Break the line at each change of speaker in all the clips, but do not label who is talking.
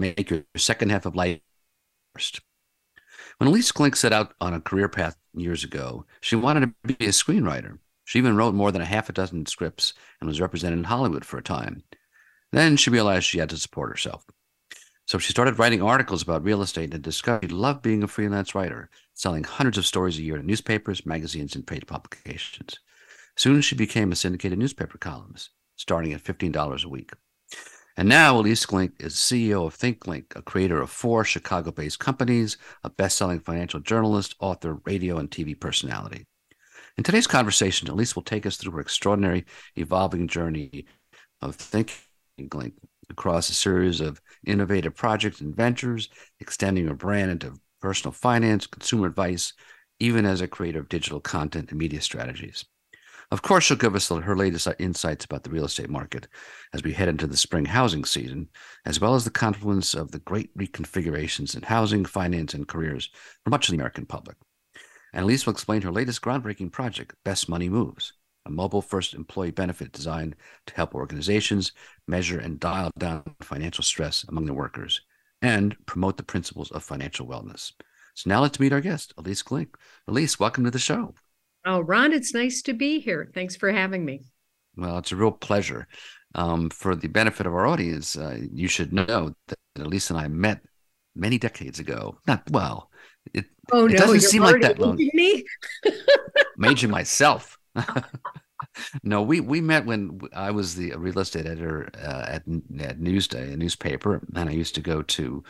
make your second half of life first. When Ilyce Glink set out on a career path years ago, she wanted to be a screenwriter. She even wrote more than a half a dozen scripts and was represented in Hollywood for a time. Then she realized she had to support herself. So she started writing articles about real estate and discovered she loved being a freelance writer, selling hundreds of stories a year to newspapers, magazines, and trade publications. Soon she became a syndicated newspaper columnist, starting at $15 a week. And now Ilyce Glink is CEO of Think Glink, a creator of four Chicago based companies, a best selling financial journalist, author, radio, and TV personality. In today's conversation, Ilyce will take us through her extraordinary, evolving journey of Think Glink across a series of innovative projects and ventures, extending her brand into personal finance, consumer advice, even as a creator of digital content and media strategies. Of course, she'll give us her latest uh, insights about the real estate market as we head into the spring housing season, as well as the confluence of the great reconfigurations in housing, finance, and careers for much of the American public. And Ilyce will explain her latest groundbreaking project, Best Money Moves, a mobile first employee benefit designed to help organizations measure and dial down financial stress among their workers and promote the principles of financial wellness. So now let's meet our guest, Ilyce Glink. Ilyce, welcome to the show.
Oh, Ron, it's nice to be here. Thanks for having me.
Well, it's a real pleasure. Um, for the benefit of our audience, uh, you should know that Ilyce and I met many decades ago. Not well. It,
oh
it
no,
doesn't seem like that
long. Me?
Made you myself. no, we we met when I was the real estate editor uh, at at Newsday, a newspaper, and I used to go to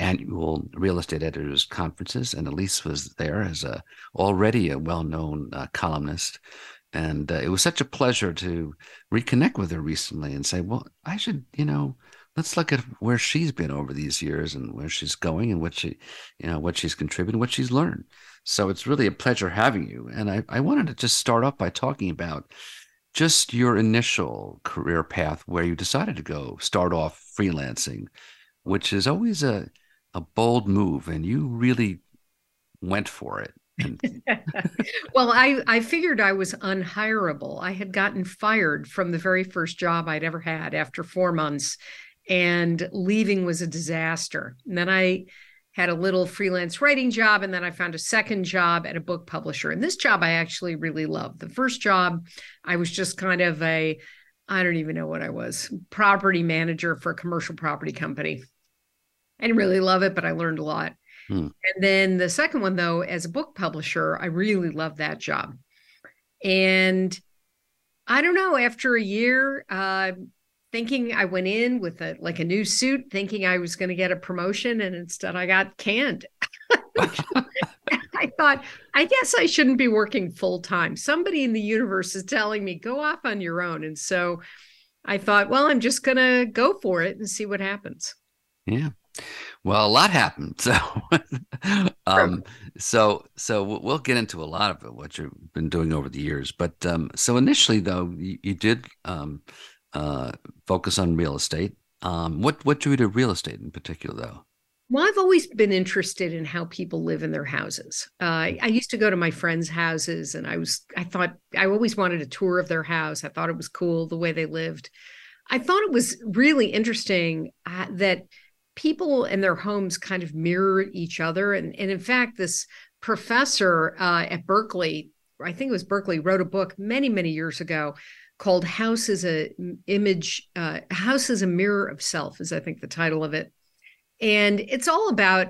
annual real estate editors conferences, and Ilyce was there as a already a well-known uh, columnist. And uh, it was such a pleasure to reconnect with her recently and say, well, I should, you know, let's look at where she's been over these years and where she's going and what she, you know, what she's contributed, what she's learned. So it's really a pleasure having you. And I, I wanted to just start off by talking about just your initial career path where you decided to go start off freelancing, which is always a a bold move and you really went for it.
well, I, I figured I was unhireable. I had gotten fired from the very first job I'd ever had after four months, and leaving was a disaster. And then I had a little freelance writing job, and then I found a second job at a book publisher. And this job I actually really loved. The first job, I was just kind of a, I don't even know what I was, property manager for a commercial property company. I didn't really love it, but I learned a lot. Hmm. And then the second one, though, as a book publisher, I really loved that job. And I don't know, after a year, uh, thinking I went in with a like a new suit, thinking I was going to get a promotion, and instead I got canned. I thought, I guess I shouldn't be working full time. Somebody in the universe is telling me, go off on your own. And so I thought, well, I'm just going to go for it and see what happens.
Yeah. Well, a lot happened. So, um, so, so we'll get into a lot of it, what you've been doing over the years. But um, so initially, though, you, you did um, uh, focus on real estate. Um, what what drew you to real estate in particular, though?
Well, I've always been interested in how people live in their houses. Uh, I, I used to go to my friends' houses, and I was I thought I always wanted a tour of their house. I thought it was cool the way they lived. I thought it was really interesting uh, that people in their homes kind of mirror each other. And, and in fact, this professor uh, at Berkeley, I think it was Berkeley, wrote a book many, many years ago called House is a image, uh, House is a mirror of self, is I think the title of it. And it's all about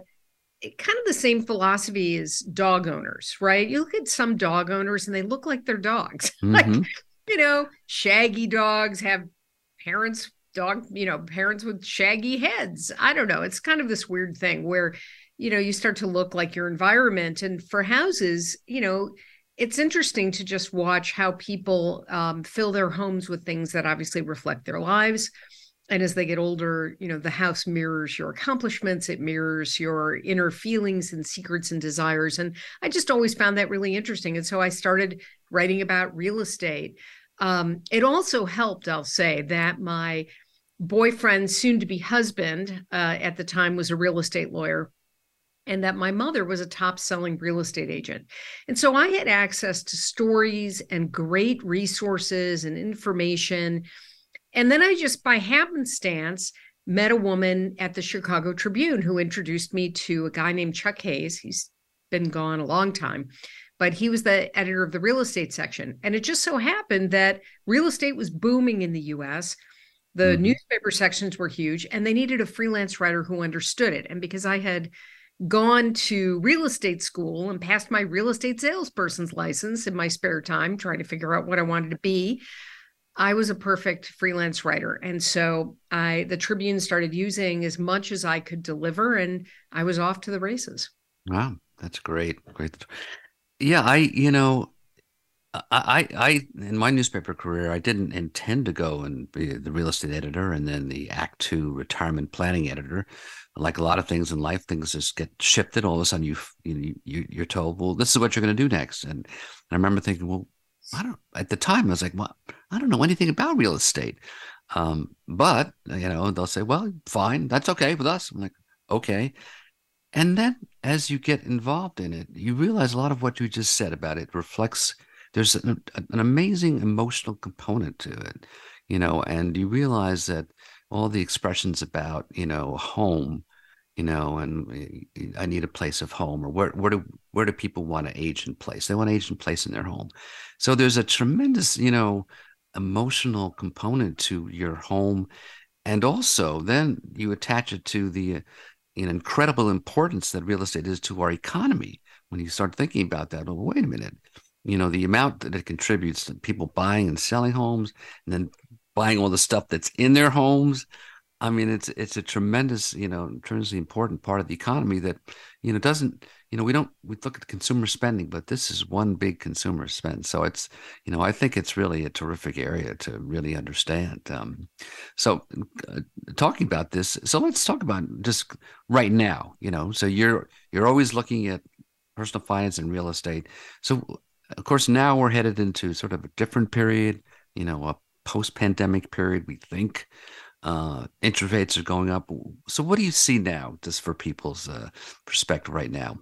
kind of the same philosophy as dog owners, right? You look at some dog owners and they look like their dogs. Mm-hmm. like, you know, shaggy dogs have parents dog, you know, parents with shaggy heads. I don't know. It's kind of this weird thing where, you know, you start to look like your environment. And for houses, you know, it's interesting to just watch how people um, fill their homes with things that obviously reflect their lives. and as they get older, you know, the house mirrors your accomplishments, it mirrors your inner feelings and secrets and desires. And I just always found that really interesting. And so I started writing about real estate. Um, it also helped, I'll say, that my boyfriend, soon to be husband uh, at the time, was a real estate lawyer and that my mother was a top selling real estate agent. And so I had access to stories and great resources and information. And then I just, by happenstance, met a woman at the Chicago Tribune who introduced me to a guy named Chuck Hayes. He's been gone a long time, but he was the editor of the real estate section. And it just so happened that real estate was booming in the US. The mm-hmm. newspaper sections were huge, and they needed a freelance writer who understood it. And because I had gone to real estate school and passed my real estate salesperson's license in my spare time, trying to figure out what I wanted to be, I was a perfect freelance writer. And so I the Tribune started using as much as I could deliver and I was off to the races.
Wow, that's great. Great. Yeah, I you know I, I, in my newspaper career, I didn't intend to go and be the real estate editor and then the Act Two retirement planning editor. Like a lot of things in life, things just get shifted. All of a sudden, you you, you you're told, well, this is what you're going to do next. And, and I remember thinking, well, I don't. At the time, I was like, well, I don't know anything about real estate. Um, but you know, they'll say, well, fine, that's okay with us. I'm like, okay. And then as you get involved in it, you realize a lot of what you just said about it reflects there's an, an amazing emotional component to it, you know, and you realize that all the expressions about, you know, home, you know, and eh, I need a place of home, or where where do where do people want to age in place? They want to age in place in their home. So there's a tremendous, you know, emotional component to your home, and also then you attach it to the know, incredible importance that real estate is to our economy. When you start thinking about that, well, wait a minute, you know the amount that it contributes to people buying and selling homes and then buying all the stuff that's in their homes i mean it's it's a tremendous you know tremendously important part of the economy that you know doesn't you know we don't we look at consumer spending but this is one big consumer spend so it's you know i think it's really a terrific area to really understand um, so uh, talking about this so let's talk about just right now you know so you're you're always looking at personal finance and real estate so of course, now we're headed into sort of a different period, you know, a post pandemic period, we think. Uh, interest rates are going up. So, what do you see now, just for people's uh, perspective right now?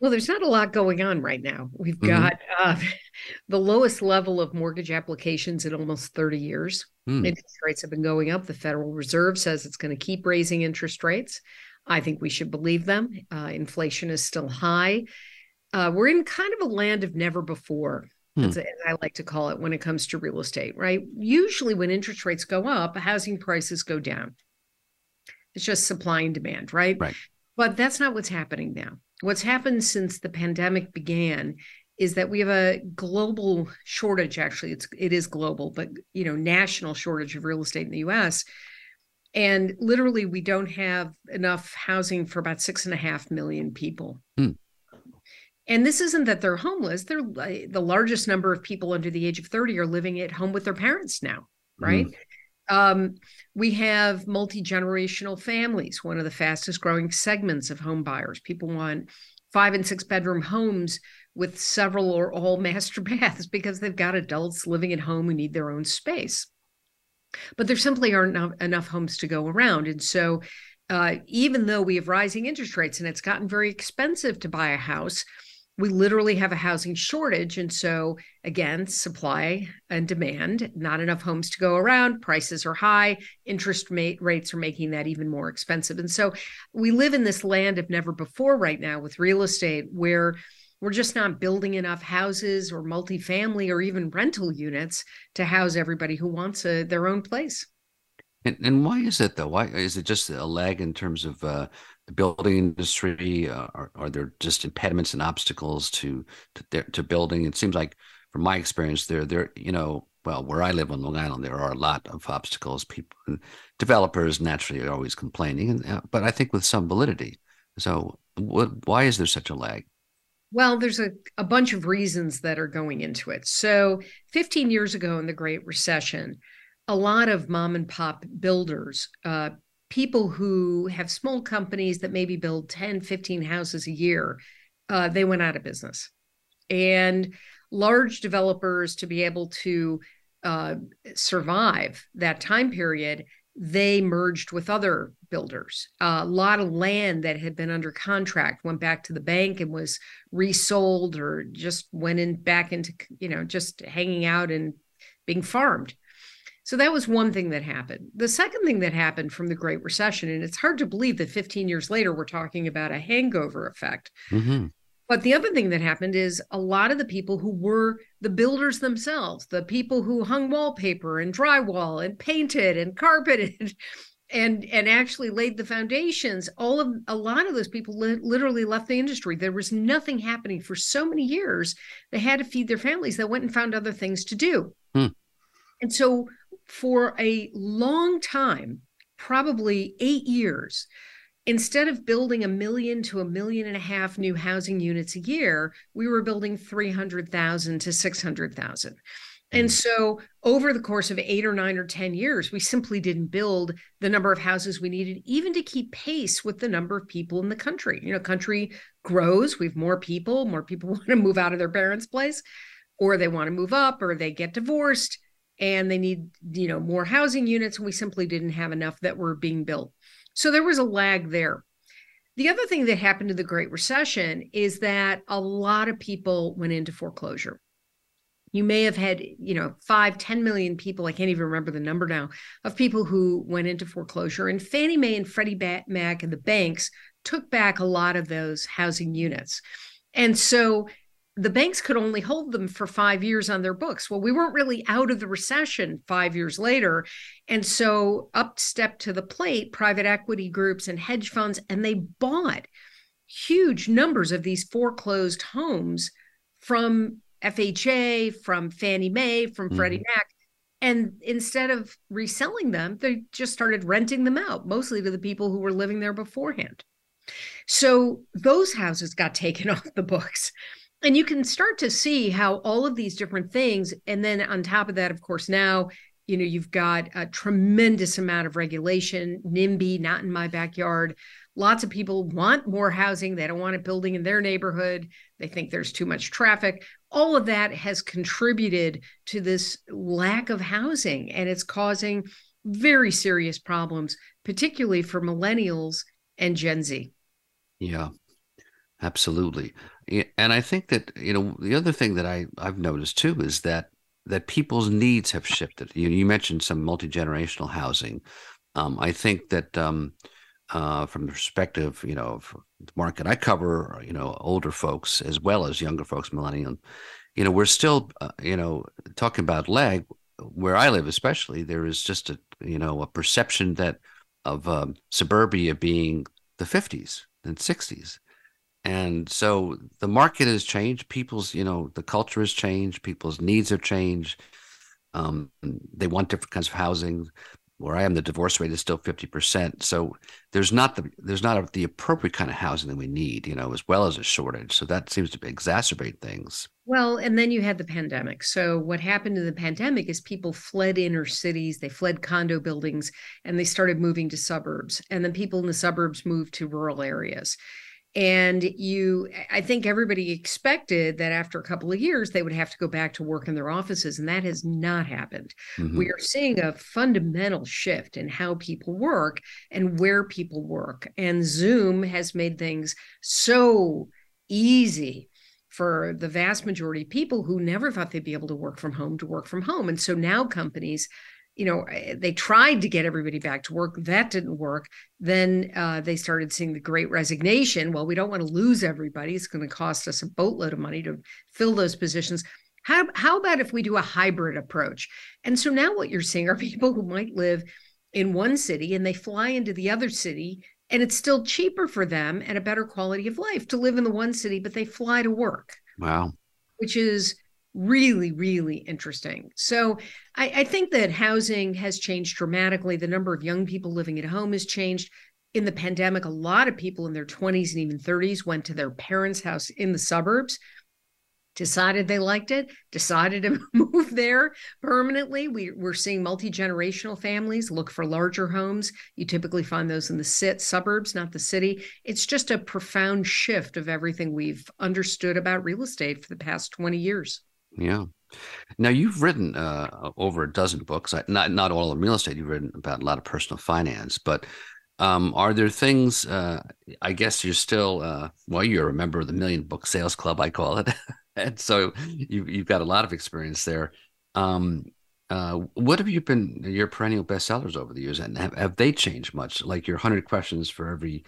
Well, there's not a lot going on right now. We've mm-hmm. got uh, the lowest level of mortgage applications in almost 30 years. Mm. Interest rates have been going up. The Federal Reserve says it's going to keep raising interest rates. I think we should believe them. Uh, inflation is still high uh, we're in kind of a land of never before, hmm. as, as I like to call it, when it comes to real estate, right? Usually, when interest rates go up, housing prices go down. It's just supply and demand, right?
Right.
But that's not what's happening now. What's happened since the pandemic began is that we have a global shortage. Actually, it's it is global, but you know, national shortage of real estate in the U.S. And literally, we don't have enough housing for about six and a half million people. Hmm. And this isn't that they're homeless. They're the largest number of people under the age of 30 are living at home with their parents now, right? Mm. Um, we have multi generational families, one of the fastest growing segments of home buyers. People want five and six bedroom homes with several or all master baths because they've got adults living at home who need their own space. But there simply aren't enough homes to go around. And so, uh, even though we have rising interest rates and it's gotten very expensive to buy a house, we literally have a housing shortage. And so, again, supply and demand, not enough homes to go around, prices are high, interest rates are making that even more expensive. And so, we live in this land of never before right now with real estate where we're just not building enough houses or multifamily or even rental units to house everybody who wants a, their own place.
And, and why is it though? Why is it just a lag in terms of uh, the building industry? Uh, are, are there just impediments and obstacles to to, to building? It seems like, from my experience, there there you know, well, where I live on Long Island, there are a lot of obstacles. People, developers naturally are always complaining, and uh, but I think with some validity. So, what, why is there such a lag?
Well, there's a, a bunch of reasons that are going into it. So, 15 years ago in the Great Recession, a lot of mom and pop builders, uh, people who have small companies that maybe build 10, 15 houses a year, uh, they went out of business. And large developers, to be able to uh, survive that time period, they merged with other builders. Uh, a lot of land that had been under contract went back to the bank and was resold or just went in back into, you know, just hanging out and being farmed. So that was one thing that happened. The second thing that happened from the Great Recession, and it's hard to believe that 15 years later we're talking about a hangover effect. Mm-hmm. But the other thing that happened is a lot of the people who were the builders themselves, the people who hung wallpaper and drywall and painted and carpeted and and actually laid the foundations, all of a lot of those people li- literally left the industry. There was nothing happening for so many years. They had to feed their families. They went and found other things to do. Hmm. And so for a long time, probably 8 years, instead of building a million to a million and a half new housing units a year, we were building 300,000 to 600,000. And mm. so, over the course of eight or nine or 10 years, we simply didn't build the number of houses we needed, even to keep pace with the number of people in the country. You know, country grows, we have more people, more people want to move out of their parents' place, or they want to move up, or they get divorced and they need, you know, more housing units. And we simply didn't have enough that were being built. So there was a lag there. The other thing that happened to the Great Recession is that a lot of people went into foreclosure. You may have had, you know, five, 10 million people, I can't even remember the number now, of people who went into foreclosure. And Fannie Mae and Freddie Mac and the banks took back a lot of those housing units. And so the banks could only hold them for five years on their books. Well, we weren't really out of the recession five years later. And so up step to the plate, private equity groups and hedge funds, and they bought huge numbers of these foreclosed homes from FHA, from Fannie Mae, from mm-hmm. Freddie Mac. And instead of reselling them, they just started renting them out, mostly to the people who were living there beforehand. So those houses got taken off the books and you can start to see how all of these different things and then on top of that of course now you know you've got a tremendous amount of regulation nimby not in my backyard. Lots of people want more housing. They don't want it building in their neighborhood. They think there's too much traffic. All of that has contributed to this lack of housing and it's causing very serious problems particularly for millennials and gen z.
Yeah absolutely and I think that you know the other thing that I I've noticed too is that that people's needs have shifted. You, you mentioned some multi generational housing. Um, I think that um, uh, from the perspective, you know, of the market I cover, you know, older folks as well as younger folks, millennial, you know, we're still, uh, you know, talking about lag. Where I live, especially, there is just a, you know, a perception that of um, suburbia being the 50s and 60s and so the market has changed. People's you know the culture has changed. People's needs have changed. Um, they want different kinds of housing. Where i am the divorce rate is still 50% so there's not the there's not a, the appropriate kind of housing that we need you know as well as a shortage. So that seems to exacerbate things.
Well and then you had the pandemic. So what happened in the pandemic is people fled inner cities they fled condo buildings and they started moving to suburbs. And then people in the suburbs moved to rural areas and you i think everybody expected that after a couple of years they would have to go back to work in their offices and that has not happened. Mm-hmm. we are seeing a fundamental shift in how people work and where people work. And zoom has made things so easy for the vast majority of people who never thought they'd be able to work from home to work from home. And so now companies you know eh, they tried to get everybody back to work that didn't work then uh, they started seeing the great resignation. Well we don't want to lose everybody it's going to cost us a boatload of money to fill those positions. How, how about if we do a hybrid approach? And so now what you're seeing are people who might live in one city and they fly into the other city and it's still cheaper for them and a better quality of life to live in the one city but they fly to work.
Wow.
Which is really, really interesting. So I, I, think that housing has changed dramatically. The number of young people living at home has changed. In the pandemic, a lot of people in their 20s and even 30s went to their parents' house in the suburbs decided they liked it, decided to move there permanently. We, we're seeing multi generational families look for larger homes. You typically find those in the sit suburbs, not the city. It's just a profound shift of everything we've understood about real estate for the past 20 years.
Yeah. Now you've written uh, over a dozen books. Not not all in real estate. You've written about a lot of personal finance, but um, are there things? Uh, I guess you're still uh, well. You're a member of the Million Book Sales Club, I call it, and so you, you've got a lot of experience there. Um, uh, what have you been your perennial bestsellers over the years, and have, have they changed much? Like your hundred questions for every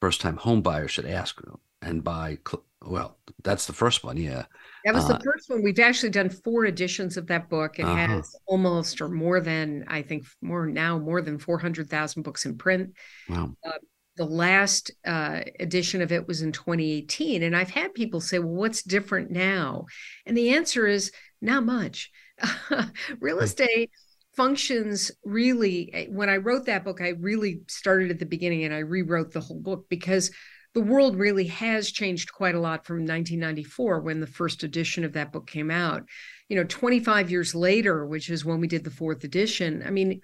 first time home buyer should ask, and by well, that's the first one, yeah.
That was uh, the first one. We've actually done four editions of that book. It uh-huh. has almost or more than, I think, more now, more than 400,000 books in print. Wow. Uh, the last uh, edition of it was in 2018. And I've had people say, well, what's different now? And the answer is not much. Real estate functions really, eh, when I wrote that book, I really started at the beginning and I rewrote the whole book because the world really has changed quite a lot from 1994 when the first edition of that book came out. You know, 25 years later, which is when we did the fourth edition, I mean,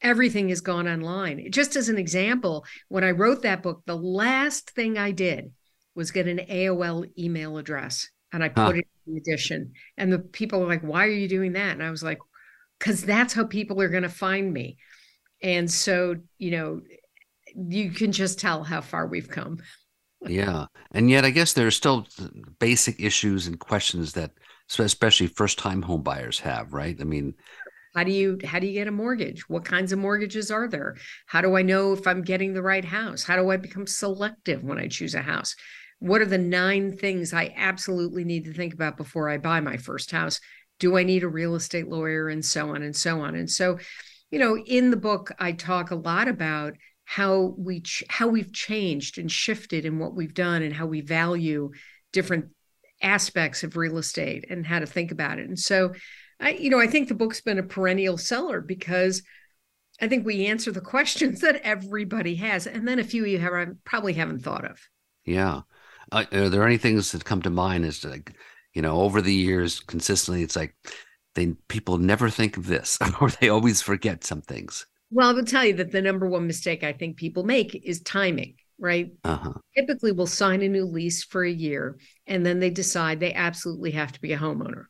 everything has gone online. Just as an example, when I wrote that book, the last thing I did was get an AOL email address and I put huh. it in the edition. And the people were like, why are you doing that? And I was like, because that's how people are going to find me. And so, you know, you can just tell how far we've come
yeah and yet i guess there's still basic issues and questions that especially first time home buyers have right? I mean
how do you how do you get a mortgage? What kinds of mortgages are there? How do i know if i'm getting the right house? How do i become selective when i choose a house? What are the nine things i absolutely need to think about before i buy my first house? Do i need a real estate lawyer? And so on and so on. And so you know in the book i talk a lot about how we ch- how we've changed and shifted in what we've done and how we value different aspects of real estate and how to think about it. And so I you know I think the book's been a perennial seller because I think we answer the questions that everybody has and then a few you have probably haven't thought of.
Yeah. Uh, are there any things that come to mind as like you know over the years consistently it's like they people never think of this or they always forget some things
well, I will tell you that the number one mistake I think people make is timing, right? Uh-huh. Typically, we'll sign a new lease for a year and then they decide they absolutely have to be a homeowner.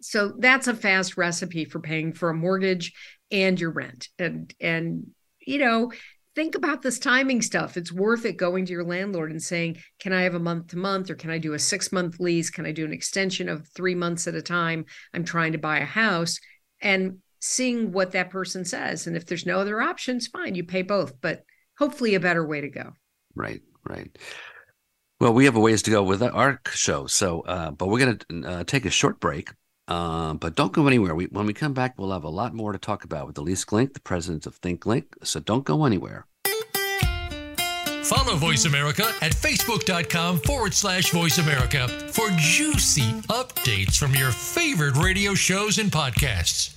So that's a fast recipe for paying for a mortgage and your rent. And and you know, think about this timing stuff. It's worth it going to your landlord and saying, "Can I have a month to month or can I do a 6-month lease? Can I do an extension of 3 months at a time? I'm trying to buy a house." And seeing what that person says. And if there's no other options, fine, you pay both, but hopefully a better way to go.
Right, right. Well, we have a ways to go with our show. So, uh, but we're going to uh, take a short break. Uh, but don't go anywhere. We, when we come back, we'll have a lot more to talk about with Ilyce Glink, the president of Think Glink. So don't go anywhere.
Follow Voice America at facebook.com forward slash voice America for juicy updates from your favorite radio shows and podcasts.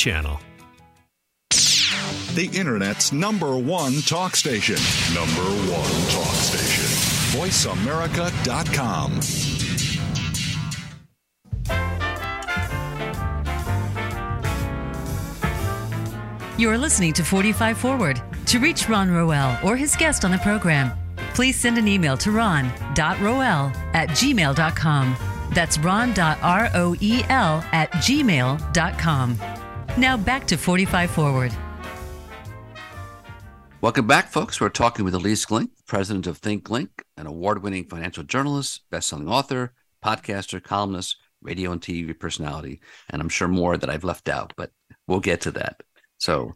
Channel.
The Internet's number one talk station. Number one talk station. VoiceAmerica.com.
You are listening to 45 Forward. To reach Ron Roel or his guest on the program, please send an email to ron.roel at gmail.com. That's ron.roel at gmail.com. Now back to 45 Forward.
Welcome back, folks. We're talking with Ilyce Glink, president of Think Glink, an award winning financial journalist, best-selling author, podcaster, columnist, radio and TV personality, and I'm sure more that I've left out, but we'll get to that. So,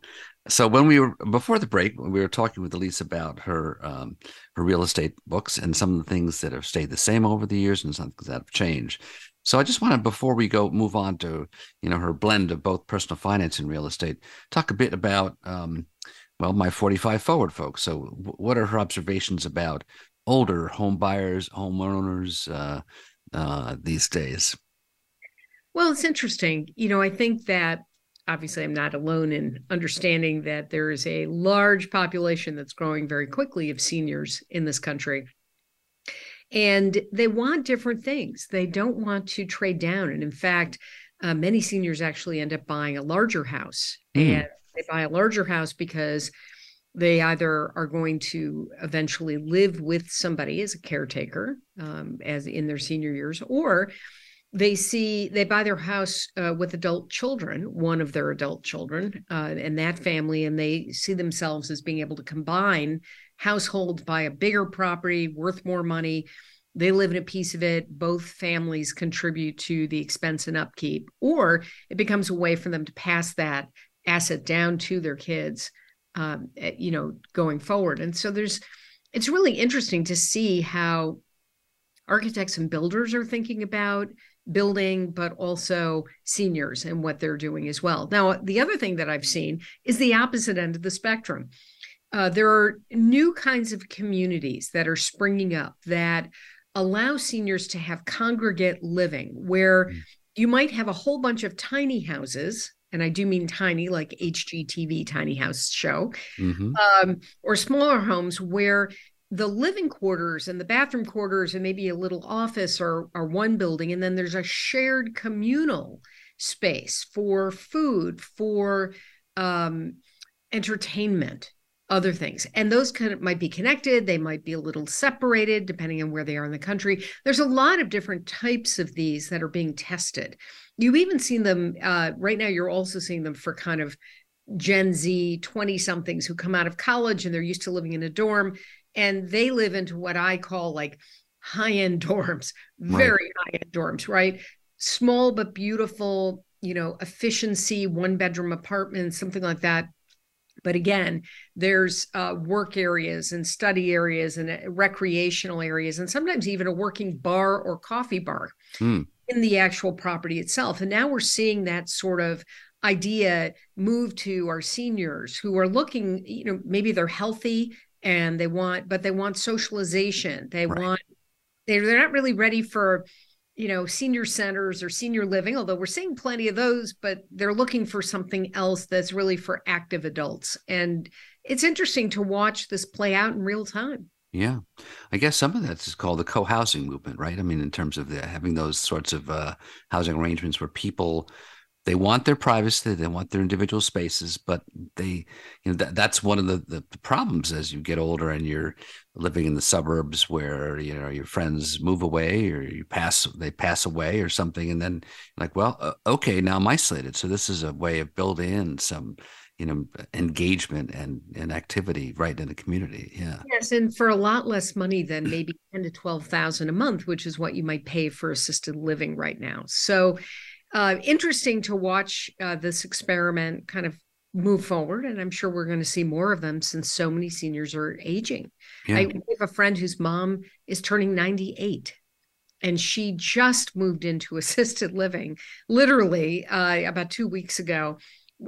so when we were before the break, we were talking with Ilyce about her um, her real estate books and some of the things that have stayed the same over the years and some things that have changed. So I just wanted before we go move on to you know her blend of both personal finance and real estate, talk a bit about um, well my 45 forward folks. So what are her observations about older home buyers, homeowners uh, uh, these days?
Well, it's interesting. You know, I think that obviously I'm not alone in understanding that there is a large population that's growing very quickly of seniors in this country. And they want different things. They don't want to trade down. And in fact, uh, many seniors actually end up buying a larger house. Mm. And they buy a larger house because they either are going to eventually live with somebody as a caretaker um, as in their senior years or they see they buy their house uh, with adult children one of their adult children uh, and that family and they see themselves as being able to combine households buy a bigger property worth more money they live in a piece of it both families contribute to the expense and upkeep or it becomes a way for them to pass that asset down to their kids um, eh, you know going forward and so there's it's really interesting to see how architects and builders are thinking about building, but also seniors and what they're doing as well. Now, the other thing that I've seen is the opposite end of the spectrum. Uh, there are new kinds of communities that are springing up that allow seniors to have congregate living, where mm. you might have a whole bunch of tiny houses and I do mean tiny, like HGTV tiny house show, mm-hmm. um, or smaller homes where the living quarters and the bathroom quarters and maybe a little office are, are one building and then there's a shared communal space for food for um, entertainment other things and those kind of might be connected they might be a little separated depending on where they are in the country there's a lot of different types of these that are being tested you've even seen them uh, right now you're also seeing them for kind of gen z 20 somethings who come out of college and they're used to living in a dorm and they live into what I call like high end dorms, very right. high end dorms, right? Small but beautiful, you know, efficiency, one bedroom apartments, something like that. But again, there's uh, work areas and study areas and uh, recreational areas, and sometimes even a working bar or coffee bar mm. in the actual property itself. And now we're seeing that sort of idea move to our seniors who are looking, you know, maybe they're healthy, and they want but they want socialization they right. want they're, they're not really ready for you know senior centers or senior living although we're seeing plenty of those but they're looking for something else that's really for active adults. And it's interesting to watch this play out in real time.
Yeah. I guess some of that is called the co-housing movement right? I mean in terms of the, having those sorts of uh, housing arrangements where people they want their privacy they want their individual spaces but they you know that, that's one of the, the problems as you get older and you're living in the suburbs where you know your friends move away or you pass they pass away or something and then like well uh, okay now i'm isolated. So this is a way of building in some you know engagement and and activity right in the community yeah.
Yes and for a lot less money than maybe 10 to 12,000 a month which is what you might pay for assisted living right now. So uh, interesting to watch uh, this experiment kind of move forward and i'm sure we're going to see more of them since so many seniors are aging yeah. i have a friend whose mom is turning 98 and she just moved into assisted living literally uh, about two weeks ago.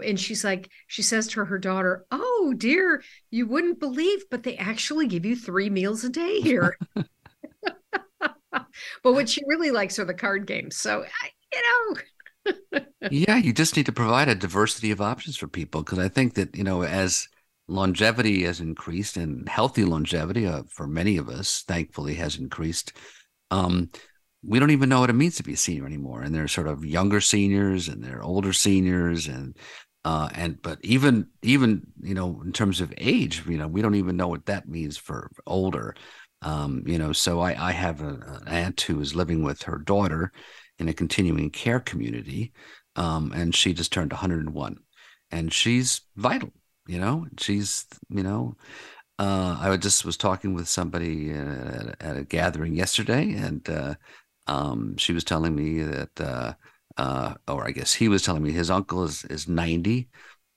And she's like she says to her daughter oh dear you wouldn't believe but they actually give you three meals a day here. But what she really likes are the card games. So you know.
Yeah, you just need to provide a diversity of options for people because I think that you know as longevity has increased and healthy longevity uh, for many of us, thankfully, has increased. Um, we don't even know what it means to be a senior anymore, and there's sort of younger seniors and they're older seniors, and Uh, and but even even you know in terms of age, you know we don't even know what that means for older. Um, you know, so I, I have a, an aunt who is living with her daughter in a continuing care community, um, and she just turned 101, and she's vital. You know, she's you know, uh, I just was talking with somebody at, at a gathering yesterday, and uh, um, she was telling me that, uh, uh, or I guess he was telling me his uncle is is 90,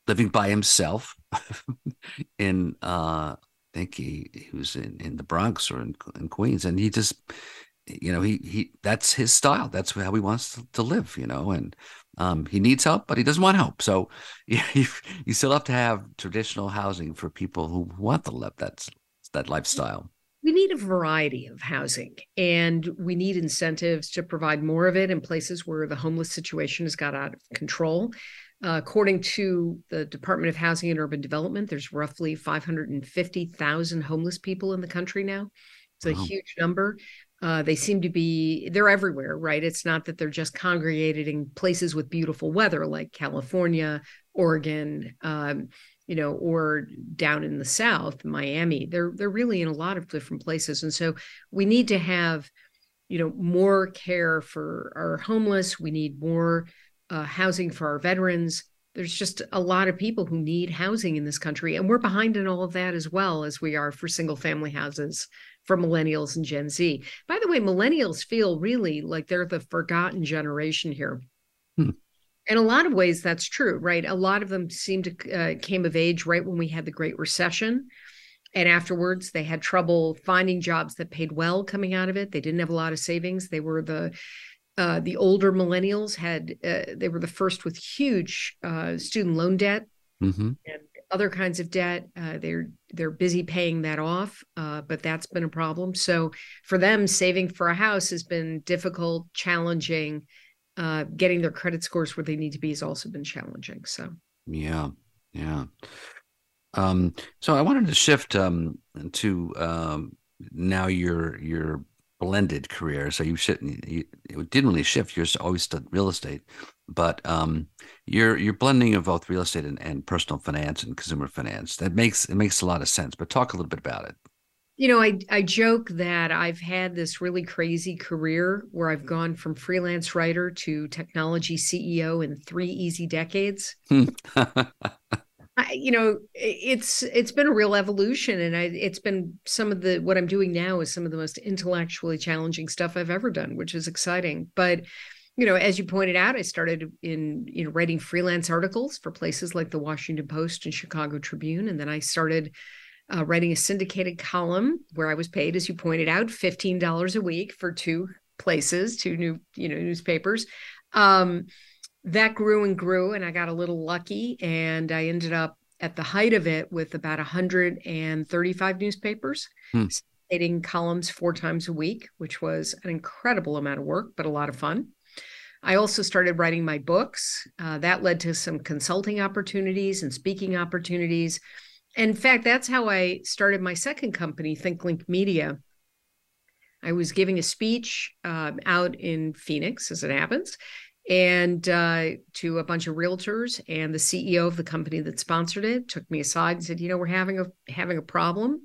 living by himself in uh, I think he, he was in, in the Bronx or in, in Queens, and he just you know, he he that's his style. That's how he wants to, to live, you know, and um, he needs help, but he doesn't want help. So you, you still have to have traditional housing for people who want to live that that lifestyle.
We need a variety of housing, and we need incentives to provide more of it in places where the homeless situation has got out of control. Uh, according to the Department of Housing and Urban Development, there's roughly 550,000 homeless people in the country now. It's a wow. huge number. Uh, they seem to be they're everywhere right? It's not that they're just congregated in places with beautiful weather like california oregon um, you know or down in the south miami. They're they're really in a lot of different places. And so we need to have you know more care for our homeless. We need more uh, housing for our veterans. There's just a lot of people who need housing in this country and we're behind in all of that as well as we are for single family houses for millennials and Gen Z. By the way, millennials feel really like they're the forgotten generation here. Hmm. In a lot of ways, that's true, right? A lot of them seem to uh, came of age right when we had the Great Recession, and afterwards they had trouble finding jobs that paid well coming out of it. They didn't have a lot of savings. They were the uh, the older millennials had uh, they were the first with huge uh, student loan debt mm-hmm. and other kinds of debt. Uh, they're they're busy paying that off, uh, but that's been a problem. So for them, saving for a house has been difficult, challenging. Uh, getting their credit scores where they need to be has also been challenging. So
yeah, yeah. Um, so I wanted to shift um, to um, now your your blended career. So you should you, it didn't really shift. You're always done real estate, but um, you're you're blending of both real estate and, and personal finance and consumer finance. That makes it makes a lot of sense. But talk a little bit about it.
You know, I I joke that I've had this really crazy career where I've gone from freelance writer to technology CEO in three easy decades. I, you know, it's it's been a real evolution, and I, it's been some of the what I'm doing now is some of the most intellectually challenging stuff I've ever done, which is exciting. But you know, as you pointed out, I started in you know writing freelance articles for places like the Washington Post and Chicago Tribune, and then I started uh, writing a syndicated column where I was paid, as you pointed out, fifteen dollars a week for two places, two new you know newspapers. Um, that grew and grew, and I got a little lucky, and I ended up at the height of it with about 135 newspapers. Hmm. columns four times a week, which was an incredible amount of work, but a lot of fun. I also started writing my books. Uh, that led to some consulting opportunities and speaking opportunities. In fact, that's how I started my second company, Think Glink Media. I was giving a speech uh, out in Phoenix, as it happens, and uh, to a bunch of realtors. And the CEO of the company that sponsored it took me aside and said, "You know, we're having a having a problem."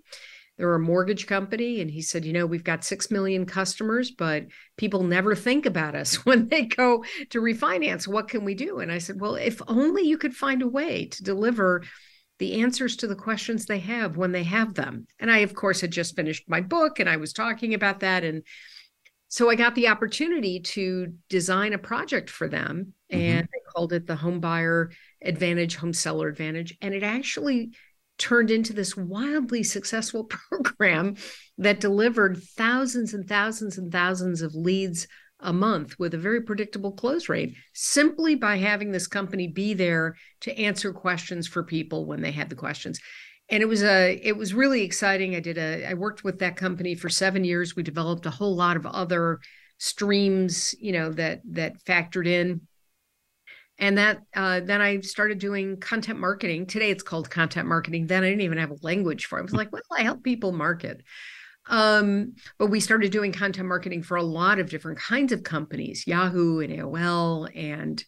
They're a mortgage company and he said you know we've got 6 million customers but people never think about us when they go to refinance. What can we do? And i said well if only you could find a way to deliver the answers to the questions they have when they have them. And i of course had just finished my book and i was talking about that and so i got the opportunity to design a project for them mm-hmm. and i called it the home buyer advantage home seller advantage and it actually turned into this wildly successful program that delivered thousands and thousands and thousands of leads a month with a very predictable close rate simply by having this company be there to answer questions for people when they had the questions. And it was a it was really exciting. I did a i worked with that company for 7 years. We developed a whole lot of other streams you know that that factored in and that uh, then I started doing content marketing. Today it's called content marketing. Then I didn't even have a language for it. I was like, well, I help people market. Um, but we started doing content marketing for a lot of different kinds of companies, Yahoo and AOL and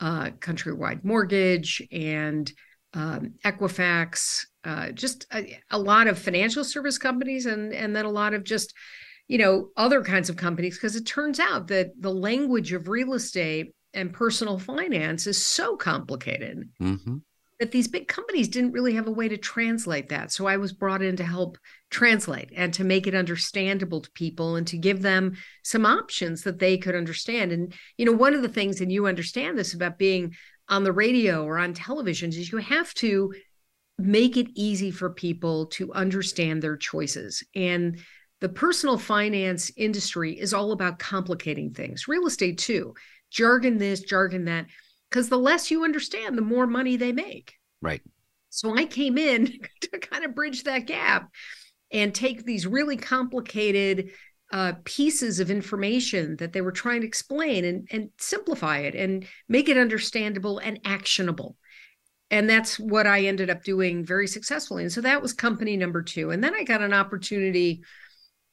uh, Countrywide Mortgage and um, Equifax, uh, just a, a, lot of financial service companies, and and then a lot of just you know other kinds of companies. Because it turns out that the language of real estate and personal finance is so complicated
Mm-hmm.
that these big companies didn't really have a way to translate that. So I was brought in to help translate and to make it understandable to people and to give them some options that they could understand. And, you know, one of the things, and you understand this about being on the radio or on television, is you have to make it easy for people to understand their choices. And the personal finance industry is all about complicating things, real estate too, jargon this, jargon that because the less you understand, the more money they make.
Right.
So I came in to kind of bridge that gap and take these really complicated uh, pieces of information that they were trying to explain and, and simplify it and make it understandable and actionable. And that's what I ended up doing very successfully. And so that was company number two. And then I got an opportunity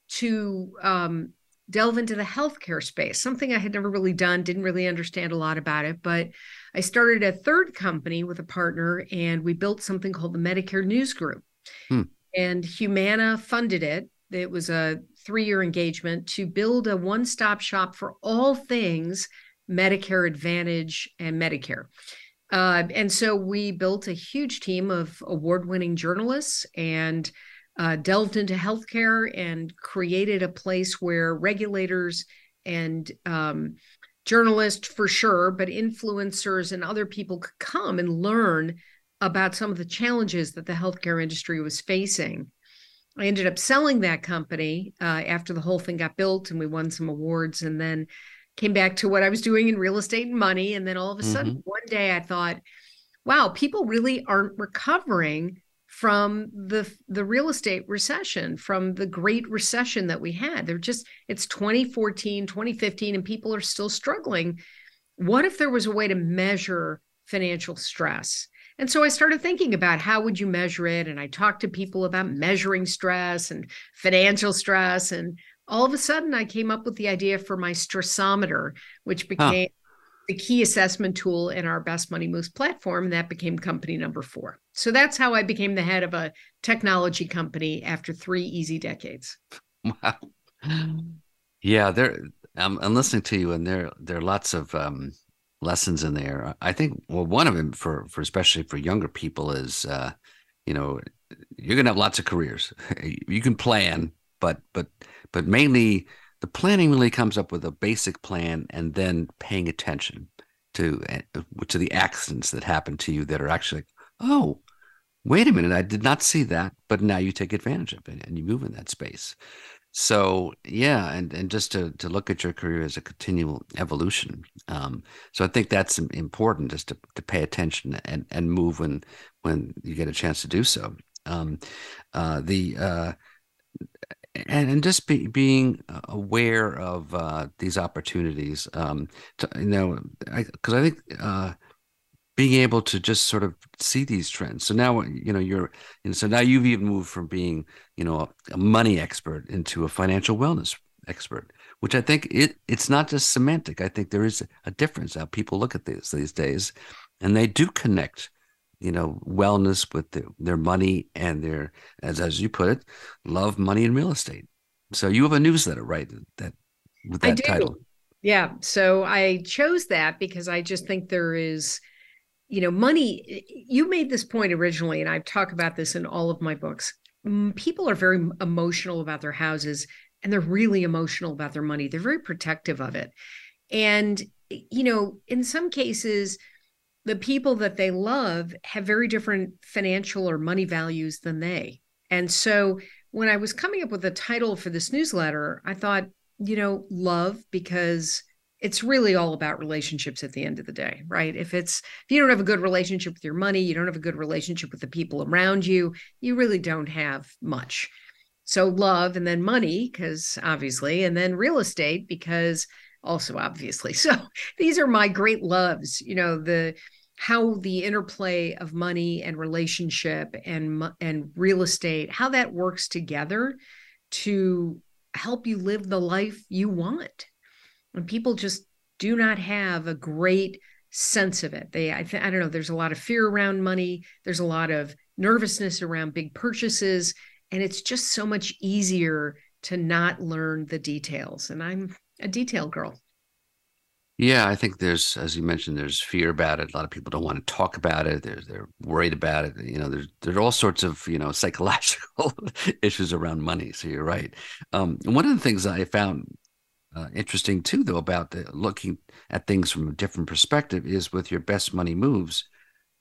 to um, delve into the healthcare space, something I had never really done, didn't really understand a lot about it. But I started a third company with a partner and we built something called the Medicare News Group.
Hmm.
And Humana funded it. It was a three year engagement to build a one stop shop for all things Medicare Advantage and Medicare. Uh, and so we built a huge team of award winning journalists and uh, delved into healthcare and created a place where regulators and um, journalists, for sure, but influencers and other people could come and learn about some of the challenges that the healthcare industry was facing. I ended up selling that company uh, after the whole thing got built and we won some awards and then came back to what I was doing in real estate and money. And then all of a sudden,
Mhm.
one day I thought, wow, people really aren't recovering from the the real estate recession from the great recession that we had. They're just it's 2014 2015 and people are still struggling. What if there was a way to measure financial stress? And so i started thinking about how would you measure it? And i talked to people about measuring stress and financial stress. And all of a sudden i came up with the idea for my stressometer which became the key assessment tool in our best money moves platform and that became company number four so that's how i became the head of a technology company after three easy decades
Wow. Yeah, there. I'm, I'm listening to you, and there there are lots of um, lessons in there. I think well, one of them for for especially for younger people is, uh, you know, you're gonna have lots of careers. You can plan, but but but mainly the planning really comes up with a basic plan, and then paying attention to uh, to the accidents that happen to you that are actually, oh, wait a minute, I did not see that, but now you take advantage of it and you move in that space. So yeah, and and just to to look at your career as a continual evolution. Um, so I think that's important, just to to pay attention and and move when when you get a chance to do so. Um, uh, the uh, and and just be, being uh, aware of uh, these opportunities. Um, to, you know, because I, think uh, being able to just sort of see these trends. So now you know you're, and so now you've even moved from being you know a, a money expert into a financial wellness expert, which I think it it's not just semantic. I think there is a difference how people look at these these days, and they do connect you know wellness with the, their money and their as as you put it love money and real estate so you have a newsletter right that with
I
that
do.
title
Yeah. So I chose that because I just think there is, you know, money. You made this point originally, and I talk about this in all of my books. People are very emotional about their houses and they're really emotional about their money. They're very protective of it. And, you know, in some cases, the people that they love have very different financial or money values than they. And so when I was coming up with a title for this newsletter, I thought, you know, love because it's really all about relationships at the end of the day, right? If it's if you don't have a good relationship with your money, you don't have a good relationship with the people around you, you really don't have much. So love and then money because obviously and then real estate because also obviously. So these are my great loves, you know, the how the interplay of money and relationship and and real estate how that works together to help you live the life you want and people just do not have a great sense of it. They, I, th- I don't know, there's a lot of fear around money. There's a lot of nervousness around big purchases. And it's just so much easier to not learn the details. And I'm a detail girl.
Yeah, I think there's, as you mentioned, there's fear about it. A lot of people don't want to talk about it. They're they're worried about it. You know, there's there's all sorts of you know psychological issues around money. So you're right. Um, one of the things I found uh, interesting too, though, about the, looking at things from a different perspective is with your best money moves.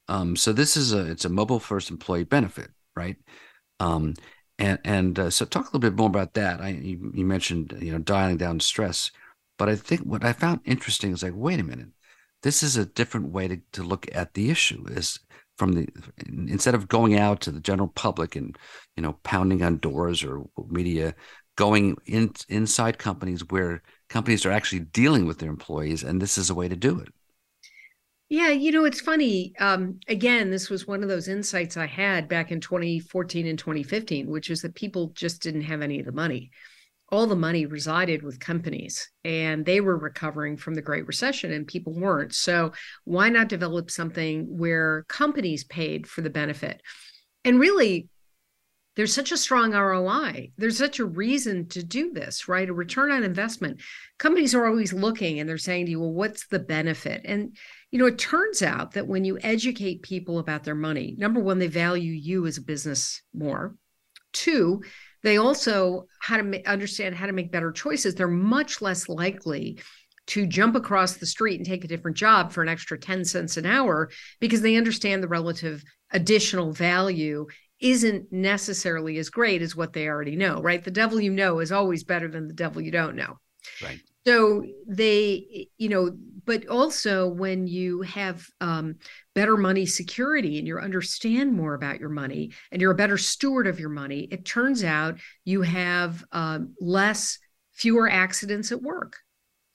Um, so this is a it's a mobile first employee benefit, right? Um, and and uh, so talk a little bit more about that. I you, you mentioned you know dialing down stress but I think what I found interesting is like, wait a minute, this is a different way to, to look at the issue is from the instead of going out to the general public and you know pounding on doors or media going in inside companies where companies are actually dealing with their employees and this is a way to do it.
Yeah you know it's funny um, again this was one of those insights i had back in 2014 and 2015 which is that people just didn't have any of the money all the money resided with companies and they were recovering from the Great Recession and people weren't. So, why not develop something where companies paid for the benefit? And really, there's such a strong ROI. There's such a reason to do this, right? A return on investment. Companies are always looking and they're saying to you, well, what's the benefit? And, you know, it turns out that when you educate people about their money, number one, they value you as a business more. Two, they also how to ma- understand how to make better choices. They're much less likely to jump across the street and take a different job for an extra 10 cents an hour because they understand the relative additional value isn't necessarily as great as what they already know, right? The devil you know is always better than the devil you don't know.
Right.
So they, you know, but also when you have um, better money security and you understand more about your money and you're a better steward of your money, it turns out you have um, less, fewer accidents at work.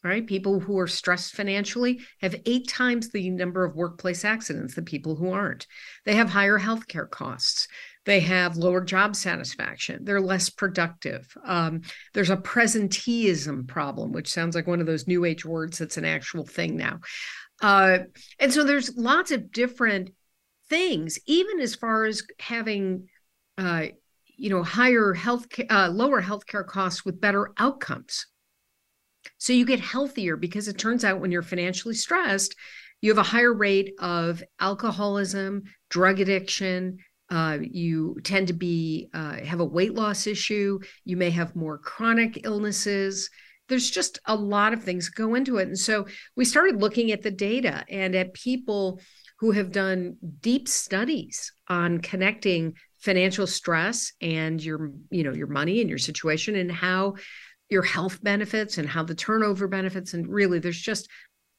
Right. People who are stressed financially have eight times the number of workplace accidents than people who aren't. They have higher healthcare costs. They have lower job satisfaction. They're less productive. Um, there's a presenteeism problem, which sounds like one of those new age words that's an actual thing now. Uh, and so there's lots of different things, even as far as having, uh, you know, higher health, uh, lower healthcare costs with better outcomes. So you get healthier because it turns out when you're financially stressed, you have a higher rate of alcoholism, drug addiction, uh, you tend to be uh, have a weight loss issue. You may have more chronic illnesses. There's just a lot of things go into it, and so we started looking at the data and at people who have done deep studies on connecting financial stress and your you know your money and your situation and how your health benefits and how the turnover benefits. And really there's just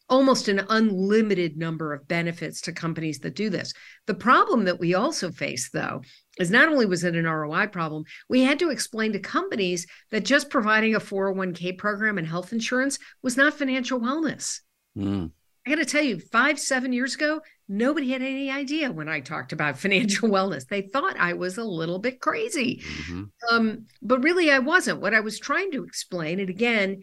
almost an unlimited number of benefits to companies that do this. The problem that we also face, though, is not only was it an ROI problem, we had to explain to companies that just providing a 401k program and health insurance was not financial wellness. Mm. I got to tell you, five, seven years ago, nobody had any idea when I talked about financial wellness. They thought I was a little bit crazy. Mm-hmm. Um, but really, I wasn't. What I was trying to explain, and again,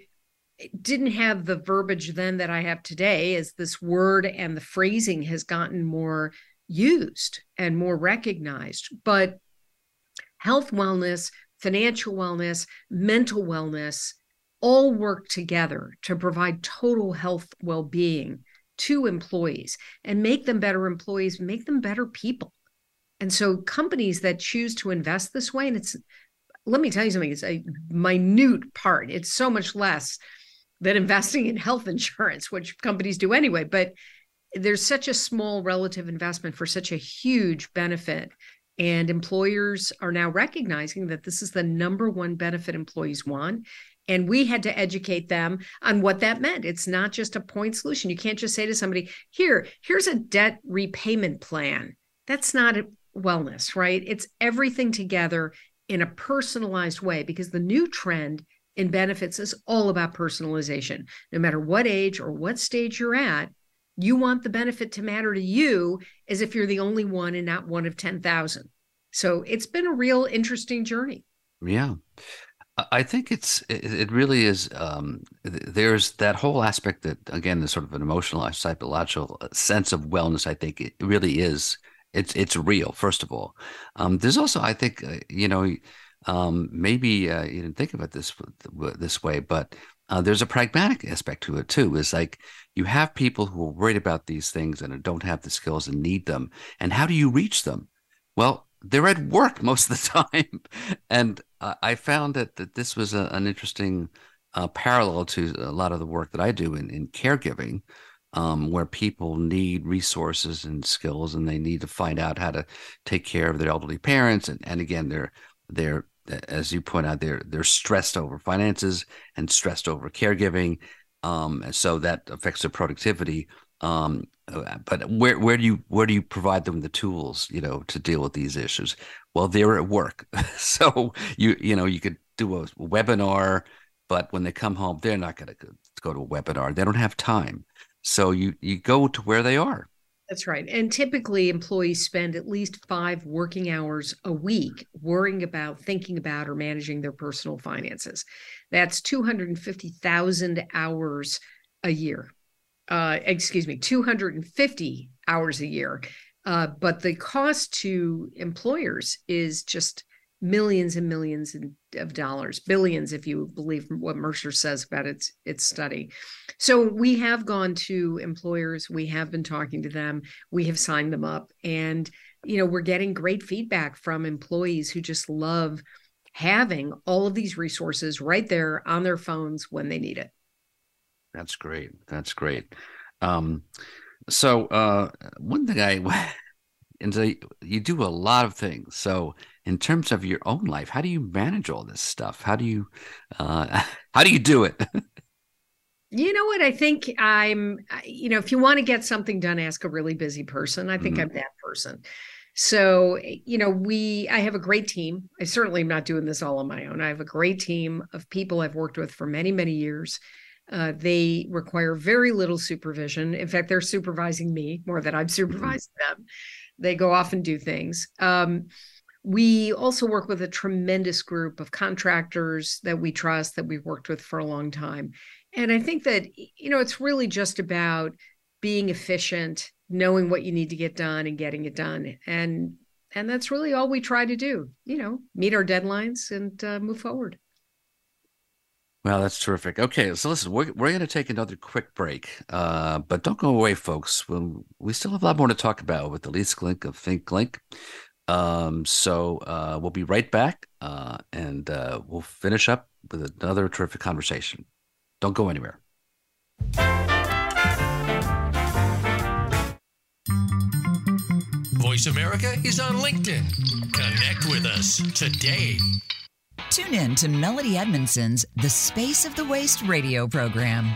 didn't have the verbiage then that I have today as this word and the phrasing has gotten more used and more recognized. But health wellness, financial wellness, mental wellness all work together to provide total health well being to employees and make them better employees, make them better people. And so companies that choose to invest this way, and it's let me tell you something, it's a minute part, it's so much less than investing in health insurance, which companies do anyway. But there's such a small relative investment for such a huge benefit. And employers are now recognizing that this is the number one benefit employees want. And we had to educate them on what that meant. It's not just a point solution. You can't just say to somebody, here, here's a debt repayment plan. That's not wellness, right? It's everything together in a personalized way because the new trend in benefits is all about personalization. No matter what age or what stage you're at, you want the benefit to matter to you as if you're the only one and not one of 10,000. So it's been a real interesting journey.
Yeah. I think it's it really is. Um, there's that whole aspect that again, the sort of an emotional, psychological uh, sense of wellness. I think it really is. It's it's real. First of all, um, there's also I think uh, you know um, maybe uh, you didn't think of it this this way, but uh, there's a pragmatic aspect to it too. Is like you have people who are worried about these things and don't have the skills and need them, and how do you reach them? Well, they're at work most of the time. and uh, I found that, that this was a, an interesting uh, parallel to a lot of the work that I do in, in caregiving, um, where people need resources and skills and they need to find out how to take care of their elderly parents. And, and again, they're, they're, as you point out, they're, they're stressed over finances and stressed over caregiving. Um, and so that affects their productivity. Um, uh, but where where do you where do you provide them the tools you know to deal with these issues? Well, they're at work, so you you know you could do a webinar, but when they come home, they're not going to go to a webinar. They don't have time, so you you go to where they are.
That's right. And typically, employees spend at least five working hours a week worrying about, thinking about, or managing their personal finances. That's 250,000 hours a year uh, excuse me, 250 hours a year. Uh, but the cost to employers is just millions and millions of dollars, billions, if you believe what Mercer says about its its study. So we have gone to employers, we have been talking to them, we have signed them up, and you know we're getting great feedback from employees who just love having all of these resources right there on their phones when they need it.
That's great. That's great. Um, so uh, one thing I and so you do a lot of things. So in terms of your own life, how do you manage all this stuff? How do you uh, how do you do it?
you know what? I think I'm. You know, if you want to get something done, ask a really busy person. I think mm-hmm. I'm that person. So, you know, we, I have a great team. I certainly am not doing this all on my own. I have a great team of people I've worked with for many, many years. Uh, they require very little supervision. In fact, they're supervising me more than I'm mm-hmm. supervising them. They go off and do things. Um, we also work with a tremendous group of contractors that we trust, that we've worked with for a long time. And I think that, you know, it's really just about being efficient, knowing what you need to get done and getting it done. And and that's really all we try to do, you know, meet our deadlines and uh, move forward.
Well, that's terrific. Okay, so listen, we're, we're going to take another quick break, uh, but don't go away, folks. We'll, we still have a lot more to talk about with the Ilyce Glink of Think Glink. Um, so uh, we'll be right back, uh, and uh, we'll finish up with another terrific conversation. Don't go anywhere.
Voice America is on LinkedIn. Connect with us today.
Tune in to Melody Edmondson's The Space of the Waist radio program.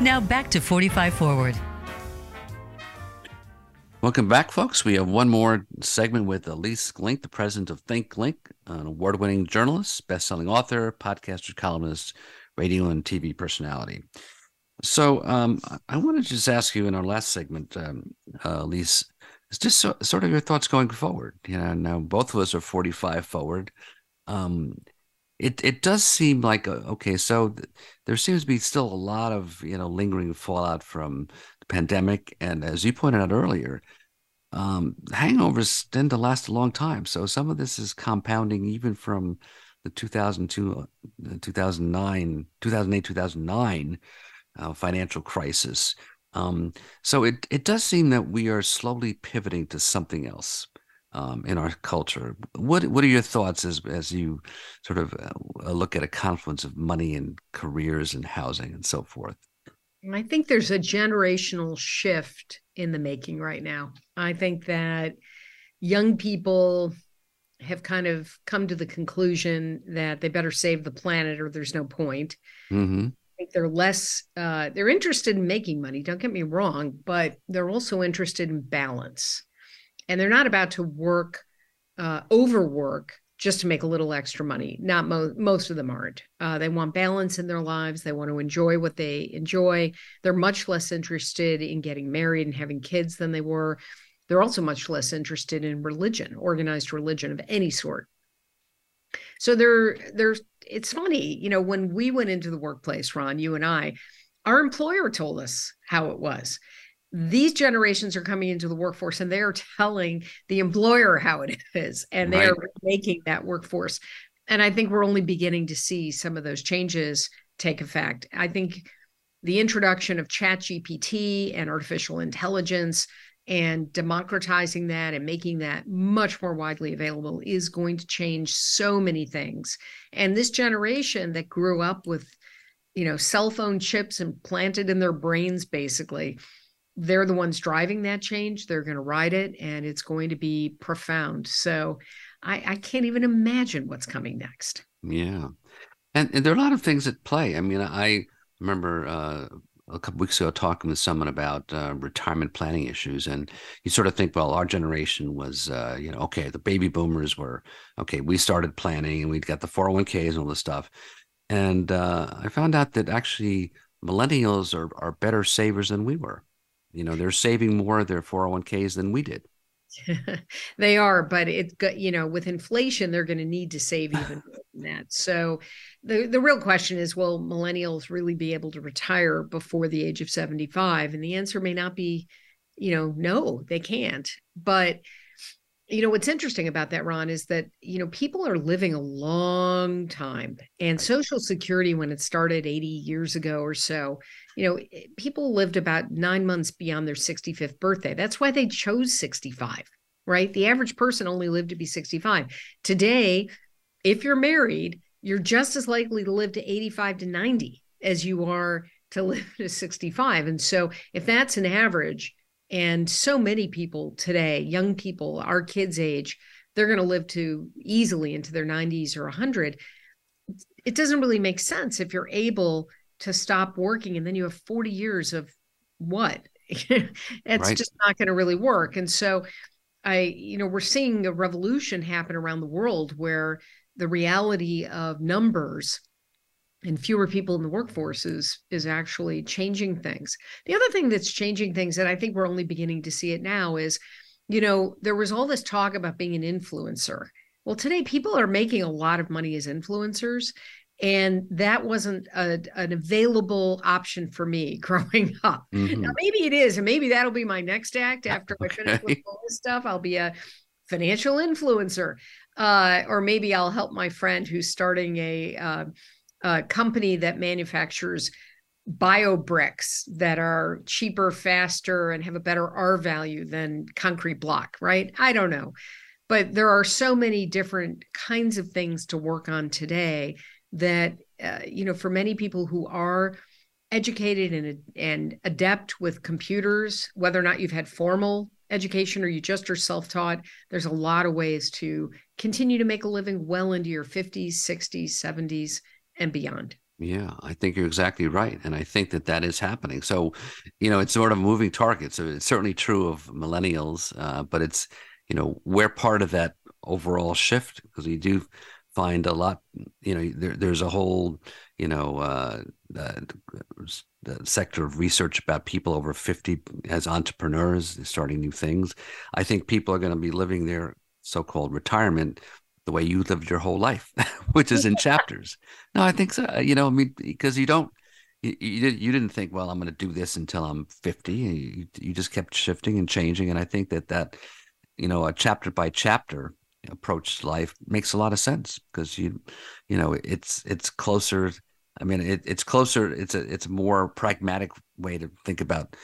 Now back to 45 Forward.
Welcome back, folks. We have one more segment with Ilyce Glink, the president of Think Glink, an award winning journalist, best selling author, podcaster, columnist, radio and TV personality. So um, I want to just ask you in our last segment, um, uh, Ilyce, it's just so, sort of your thoughts going forward. You know, now both of us are 45 forward. Um, it it does seem like okay, so th- there seems to be still a lot of you know lingering fallout from the pandemic, and as you pointed out earlier, um, hangovers tend to last a long time. So some of this is compounding even from the 2002, uh, 2009, 2008, 2009 uh, financial crisis. Um, so it it does seem that we are slowly pivoting to something else um, in our culture. What what are your thoughts as as you sort of uh, look at a confluence of money and careers and housing and so forth?
I think there's a generational shift in the making right now. I think that young people have kind of come to the conclusion that they better save the planet or there's no point. Mm-hmm. I think they're less, uh, they're interested in making money, don't get me wrong, but they're also interested in balance. And they're not about to work, uh, overwork just to make a little extra money. Not mo- most of them aren't. Uh, they want balance in their lives. They want to enjoy what they enjoy. They're much less interested in getting married and having kids than they were. They're also much less interested in religion, organized religion of any sort. So they're they're it's funny, you know, when we went into the workplace, Ron, you and I, our employer told us how it was these generations are coming into the workforce and they are telling the employer how it is and they right. are making that workforce. And i think we're only beginning to see some of those changes take effect. I think the introduction of chat gpt and artificial intelligence and democratizing that and making that much more widely available is going to change so many things. And this generation that grew up with you know cell phone chips implanted in their brains basically they're the ones driving that change. They're going to ride it, and it's going to be profound. So I, I can't even imagine what's coming next.
Yeah. And, and, there are a lot of things at play. I mean, I remember uh, a couple weeks ago talking with someone about uh, retirement planning issues, and you sort of think, well, our generation was, uh, you know, okay, the baby boomers were okay. We started planning, and we got the four hundred one ks and all this stuff. And uh, I found out that actually millennials are are better savers than we were. You know, they're saving more of their 401ks than we did.
they are, but it you know, with inflation, they're going to need to save even more than that. So the the real question is, will millennials really be able to retire before the age of 75? And the answer may not be, you know, no, they can't. But you know what's interesting about that ron is that you know people are living a long time and social security when it started 80 years ago or so you know eh, people lived about nine months beyond their 65th birthday. That's why they chose 65 right? The average person only lived to be 65 today if you're married you're just as likely to live to 85 to 90 as you are to live to 65 and so if that's an average and so many people today, young people, our kids' age, they're going to live to easily into their 90s or 100. It doesn't really make sense if you're able to stop working and then you have 40 years of what? it's right. just not going to really work. And so I, you know, we're seeing a revolution happen around the world where the reality of numbers and fewer people in the workforce is is actually changing things. The other thing that's changing things, and I think we're only beginning to see it now, is you know there was all this talk about being an influencer. Well, today people are making a lot of money as influencers, and that wasn't a, an available option for me growing up. Mm-hmm. Now maybe it is, and maybe that'll be my next act after okay. I finish with all this stuff. I'll be a financial influencer, uh, or maybe I'll help my friend who's starting a uh, a company that manufactures bio bricks that are cheaper, faster, and have a better R value than concrete block, right? I don't know. But there are so many different kinds of things to work on today that, uh, you know, for many people who are educated and, and adept with computers, whether or not you've had formal education or you just are self-taught there's a lot of ways to continue to make a living well into your 50s 60s 70s and beyond.
Yeah, I think you're exactly right. And I think that that is happening. So, you know, it's sort of moving target. So it's certainly true of millennials, uh, but it's, you know, we're part of that overall shift because we do find a lot, you know, there, there's a whole, you know, uh, uh, the sector of research about people over 50 as entrepreneurs starting new things. I think people are going to be living their so called retirement the way you lived your whole life, which is in chapters. No, I think so. Uh, you know, I mean, because you don't, you, you, you didn't think, well, I'm going to do this until I'm 50. You, you just kept shifting and changing. And I think that that, you know, a chapter by chapter approach life makes a lot of sense because you you know it's it's closer i mean it, it's closer it's a it's a more pragmatic way to think about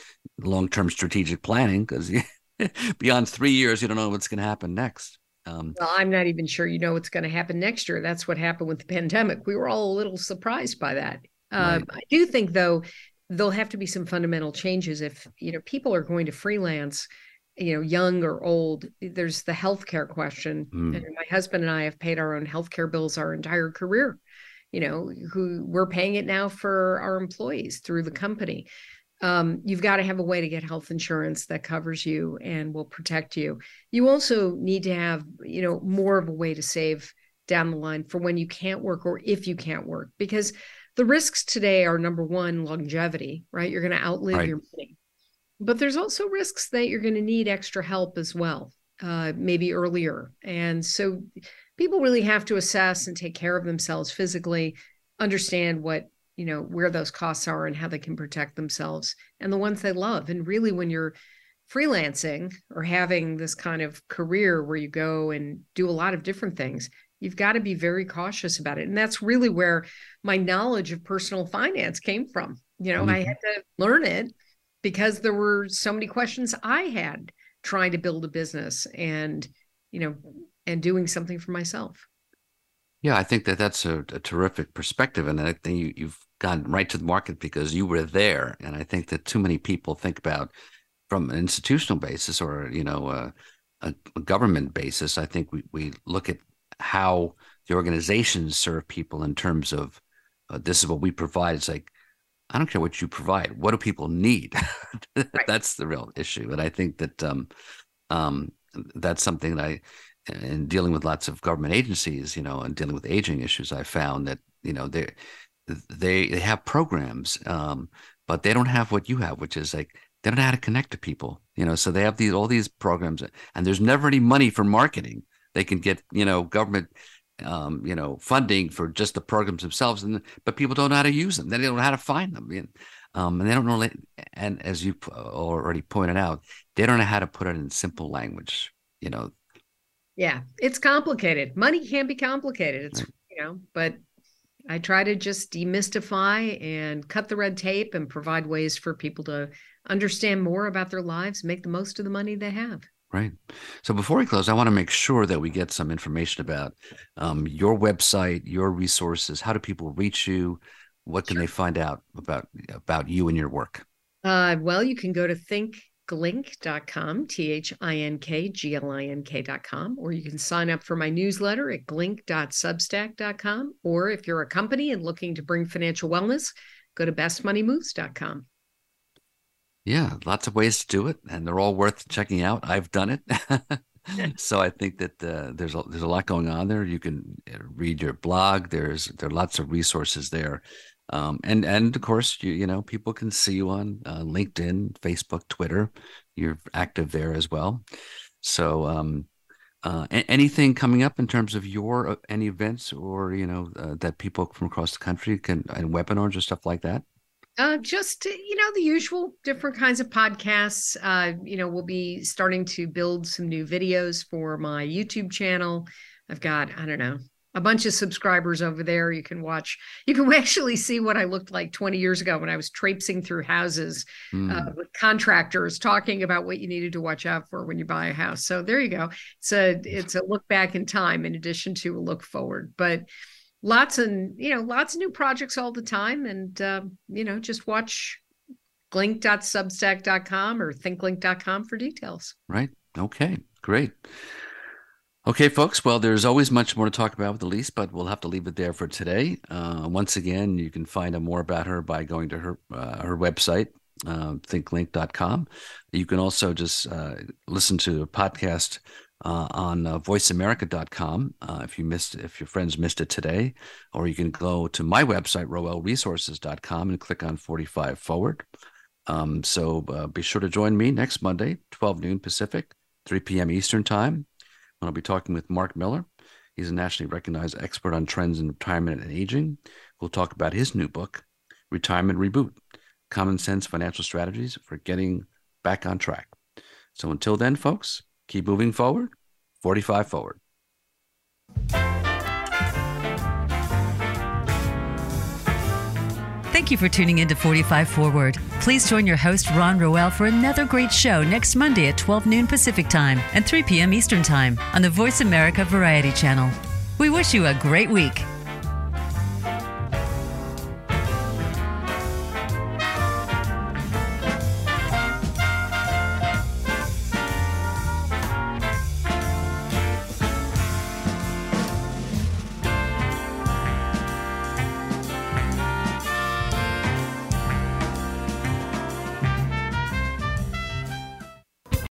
long-term strategic planning because beyond three years you don't know what's going to happen next.
Um, well i'm not even sure you know what's going to happen next year. That's what happened with the pandemic. We were all a little surprised by that. Uh, right. i do think though there'll have to be some fundamental changes if you know people are going to freelance you know, young or old, there's the healthcare question. Mm. And my husband and I have paid our own healthcare bills our entire career. You know, who we're paying it now for our employees through the company. Um, you've got to have a way to get health insurance that covers you and will protect you. You also need to have, you know, more of a way to save down the line for when you can't work or if you can't work, because the risks today are number one, longevity, right? You're going to outlive right. your money but there's also risks that you're going to need extra help as well, uh, maybe earlier. And so people really have to assess and take care of themselves physically, understand what, you know, where those costs are and how they can protect themselves and the ones they love. And really, when you're freelancing or having this kind of career where you go and do a lot of different things, you've got to be very cautious about it. And that's really where my knowledge of personal finance came from. You know, mm-hmm. I had to learn it because there were so many questions I had trying to build a business and, you know, and doing something for myself.
Yeah, I think that that's a, a terrific perspective, and I think you, you've gone right to the market because you were there. And I think that too many people think about from an institutional basis or you know a, a, government basis. I think we we look at how the organizations serve people in terms of uh, this is what we provide. It's like I don't care what you provide. What do people need? right. That's the real issue. And I think that um, um, that's something that I, in dealing with lots of government agencies, you know, and dealing with aging issues, I found that you know they they they have programs, um, but they don't have what you have, which is like they don't know how to connect to people. You know, so they have these all these programs, and there's never any money for marketing. They can get you know government um, you know, funding for just the programs themselves, and but people don't know how to use them. They don't know how to find them, and, um, and they don't know. And as you already pointed out, they don't know how to put it in simple language. You know.
Yeah, it's complicated. Money can be complicated. It's right. you know, but I try to just demystify and cut the red tape and provide ways for people to understand more about their lives, make the most of the money they have.
Right. So before we close, I want to make sure that we get some information about um, your website, your resources. How do people reach you? What can sure. they find out about about you and your work?
Uh, well, you can go to thinkglink.com, T H I N K G L I N K.com, or you can sign up for my newsletter at glink.substack.com. Or if you're a company and looking to bring financial wellness, go to bestmoneymoves.com.
Yeah, lots of ways to do it, and they're all worth checking out. I've done it. so I think that uh, there's a, there's a lot going on there. You can uh, read your blog. There's there are lots of resources there, um, and and of course you you know people can see you on uh, LinkedIn, Facebook, Twitter. You're active there as well. So um, uh, anything coming up in terms of your uh, any events or you know uh, that people from across the country can and webinars or stuff like that?
Uh, just you know the usual different kinds of podcasts. Uh, you know, we'll be starting to build some new videos for my YouTube channel. I've got I don't know a bunch of subscribers over there. You can watch. You can actually see what I looked like 20 years ago when I was traipsing through houses mm. uh, with contractors talking about what you needed to watch out for when you buy a house. So there you go. It's a it's a look back in time in addition to a look forward, but lots and you know lots of new projects all the time. And uh, you know just watch glink.substack.com or thinkglink.com for details.
Right. Okay. Great. Okay folks. Well there's always much more to talk about with Ilyce but we'll have to leave it there for today. Uh, once again you can find out more about her by going to her uh, her website uh, thinkglink.com you can also just uh, listen to a podcast uh, on uh, voiceamerica.com uh, if you missed if your friends missed it today or you can go to my website roelresources.com and click on 45 forward. Um, so uh, be sure to join me next monday 12 noon pacific 3 p.m eastern time. When i'll be talking with mark miller. He's a nationally recognized expert on trends in retirement and aging. We'll talk about his new book retirement reboot common sense financial strategies for getting back on track. So until then folks keep moving forward 45 forward
Thank you for tuning in to 45 Forward. Please join your host, Ron Roel, for another great show next Monday at 12 noon Pacific Time and 3 p.m. Eastern Time on the Voice America Variety Channel. We wish you a great week.